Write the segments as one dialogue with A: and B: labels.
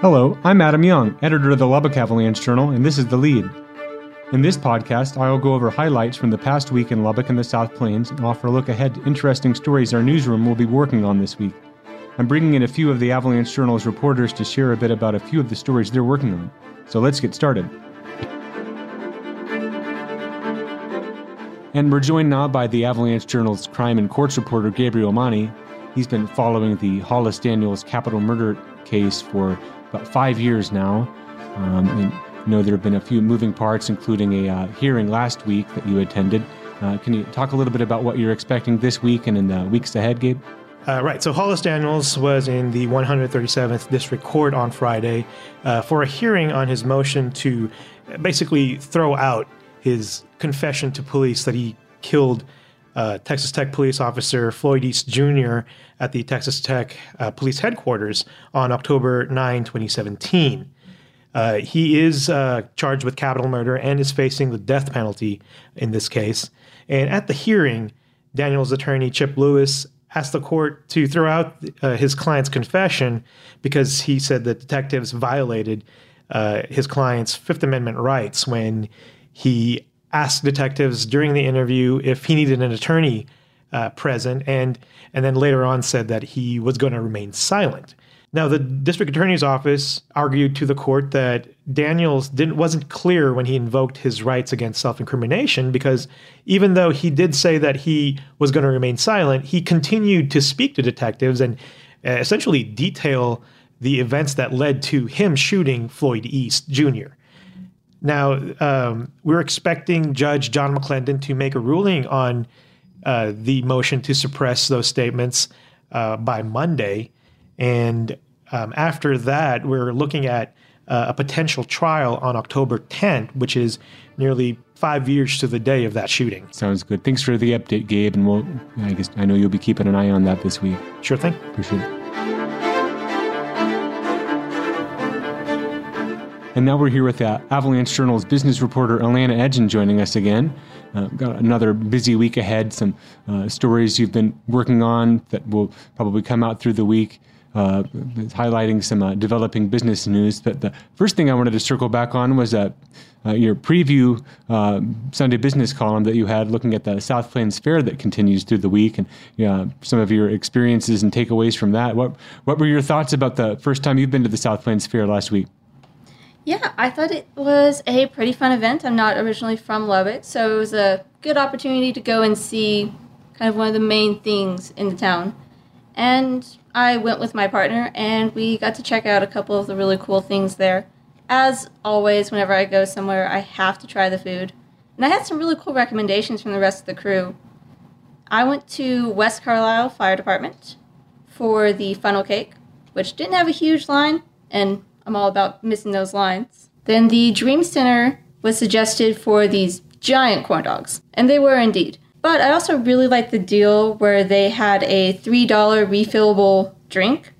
A: Hello, I'm Adam Young, editor of the Lubbock Avalanche Journal, and this is The Lead. In this podcast, I will go over highlights from the past week in Lubbock and the South Plains and offer a look ahead to interesting stories our newsroom will be working on this week. I'm bringing in a few of the Avalanche Journal's reporters to share a bit about a few of the stories they're working on. So let's get started. And we're joined now by the Avalanche Journal's crime and courts reporter Gabriel Monte. He's been following the Hollis Daniels capital murder case for about five years now. Um, and know there have been a few moving parts, including a uh, hearing last week that you attended. Uh, can you talk a little bit about what you're expecting this week and in the weeks ahead, Gabe?
B: Uh, right. So Hollis Daniels was in the 137th District Court on Friday uh, for a hearing on his motion to basically throw out his confession to police that he killed uh, Texas Tech police officer Floyd East Jr. at the Texas Tech uh, police headquarters on October 9, 2017. Uh, he is uh, charged with capital murder and is facing the death penalty in this case. And at the hearing, Daniel's attorney, Chip Lewis, asked the court to throw out uh, his client's confession because he said that detectives violated uh, his client's Fifth Amendment rights when he asked detectives during the interview if he needed an attorney uh, present, and and then later on said that he was going to remain silent. Now, the district attorney's office argued to the court that Daniels didn't wasn't clear when he invoked his rights against self-incrimination because even though he did say that he was going to remain silent, he continued to speak to detectives and uh, essentially detail the events that led to him shooting Floyd East Jr. Now, um, we're expecting Judge John McClendon to make a ruling on uh, the motion to suppress those statements uh, by Monday. And um, after that, we're looking at uh, a potential trial on October 10th, which is nearly five years to the day of that shooting.
A: Sounds good. Thanks for the update, Gabe. And we'll, I guess, I know you'll be keeping an eye on that this week.
B: Sure thing.
A: Appreciate it. And now we're here with uh, Avalanche Journal's business reporter Alana Edgins joining us again. Uh, got another busy week ahead. Some uh, stories you've been working on that will probably come out through the week, uh, highlighting some uh, developing business news. But the first thing I wanted to circle back on was uh, your preview Sunday business column that you had looking at the South Plains Fair that continues through the week and some of your experiences and takeaways from that. What, what were your thoughts about the first time you've been to the South Plains Fair last week?
C: Yeah, I thought it was a pretty fun event. I'm not originally from Lubbock, so it was a good opportunity to go and see kind of one of the main things in the town. And I went with my partner, and we got to check out a couple of the really cool things there. As always, whenever I go somewhere, I have to try the food. And I had some really cool recommendations from the rest of the crew. I went to West Carlisle Fire Department for the funnel cake, which didn't have a huge line, and I'm all about missing those lines. Then the Dream Center was suggested for these giant corn dogs, and they were indeed. But I also really liked the deal where they had a $3 refillable drink,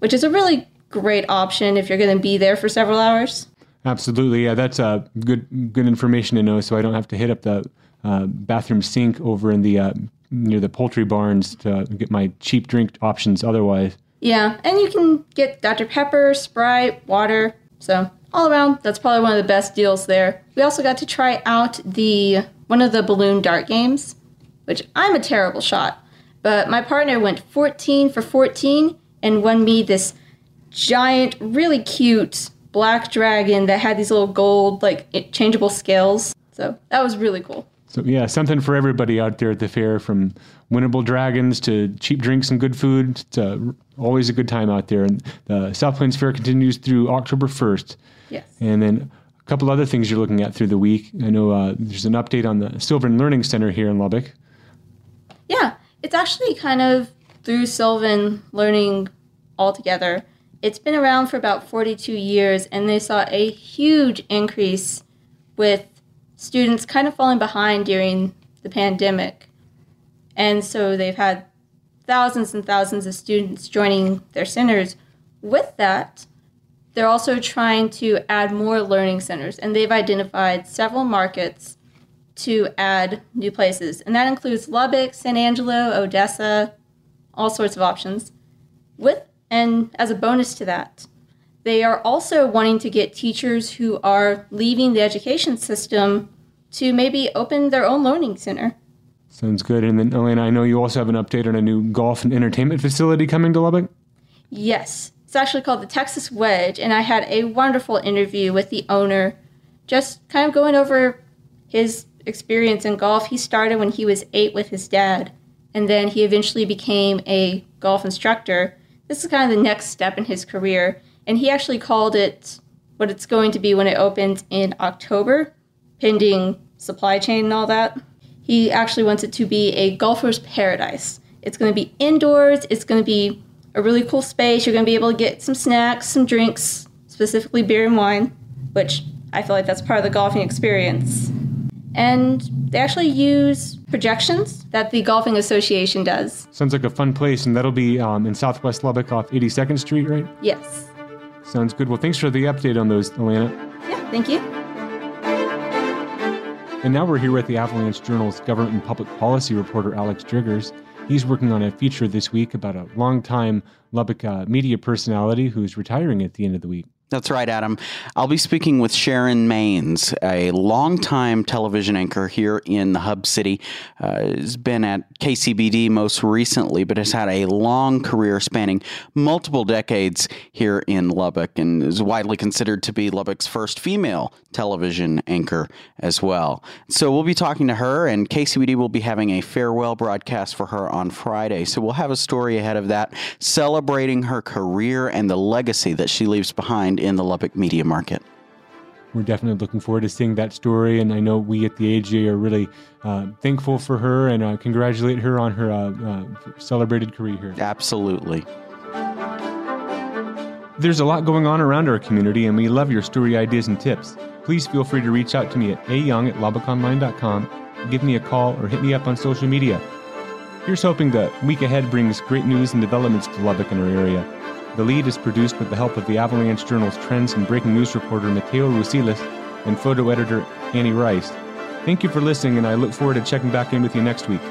C: which is a really great option if you're going to be there for several hours.
A: Absolutely, yeah, that's uh, good good information to know, so I don't have to hit up the uh, bathroom sink over in the uh, near the poultry barns to get my cheap drink options. Otherwise,
C: yeah, and you can get Dr. Pepper, Sprite, water. So all around, that's probably one of the best deals there. We also got to try out the one of the balloon dart games, which I'm a terrible shot, but my partner went 14 for 14 and won me this giant, really cute black dragon that had these little gold, like changeable scales. So that was really cool.
A: So yeah, something for everybody out there at the fair, from winnable dragons to cheap drinks and good food. It's always a good time out there. And the South Plains Fair continues through October 1st.
C: Yes.
A: And then a couple other things you're looking at through the week. I know uh, there's an update on the Sylvan Learning Center here in Lubbock.
C: Yeah, it's actually kind of through Sylvan Learning altogether. It's been around for about 42 years, and they saw a huge increase with students kind of falling behind during the pandemic. And so they've had thousands and thousands of students joining their centers. With that, they're also trying to add more learning centers, and they've identified several markets to add new places. And that includes Lubbock, San Angelo, Odessa, all sorts of options. With and as a bonus to that, they are also wanting to get teachers who are leaving the education system to maybe open their own learning center.
A: Sounds good. And then, Elena, I know you also have an update on a new golf and entertainment facility coming to Lubbock.
C: Yes, it's actually called the Texas Wedge, and I had a wonderful interview with the owner, just kind of going over his experience in golf. He started when he was eight with his dad, and then he eventually became a golf instructor. This is kind of the next step in his career, and he actually called it what it's going to be when it opens in October, pending supply chain and all that. He actually wants it to be a golfer's paradise. It's going to be indoors, it's going to be a really cool space. You're going to be able to get some snacks, some drinks, specifically beer and wine, which I feel like that's part of the golfing experience. And they actually use projections that the Golfing Association does.
A: Sounds like a fun place, and that'll be um, in Southwest Lubbock off 82nd Street, right?
C: Yes.
A: Sounds good. Well, thanks for the update on those, Elena.
C: Yeah, thank you.
A: And now we're here with the Avalanche Journal's government and public policy reporter, Alex Driggars. He's working on a feature this week about a longtime Lubbock uh, media personality who's retiring at the end of the week.
D: That's right, Adam. I'll be speaking with Sharon Maines, a longtime television anchor here in the Hub City. Uh, has been at KCBD most recently, but has had a long career spanning multiple decades here in Lubbock and is widely considered to be Lubbock's first female television anchor as well. So we'll be talking to her, and KCBD will be having a farewell broadcast for her on Friday. So we'll have a story ahead of that celebrating her career and the legacy that she leaves behind in the Lubbock media market.
A: We're definitely looking forward to seeing that story, and I know we at the AJ are really uh, thankful for her and uh, congratulate her on her uh, uh celebrated career here.
D: Absolutely.
A: There's a lot going on around our community, and we love your story ideas and tips. Please feel free to reach out to me at ayoung at lubbockonline.com, give me a call, or hit me up on social media. Here's hoping the week ahead brings great news and developments to Lubbock and our area. The lead is produced with the help of the Avalanche Journal's trends and breaking news reporter Mateo Rosiles and photo editor Annie Rice. Thank you for listening, and I look forward to checking back in with you next week.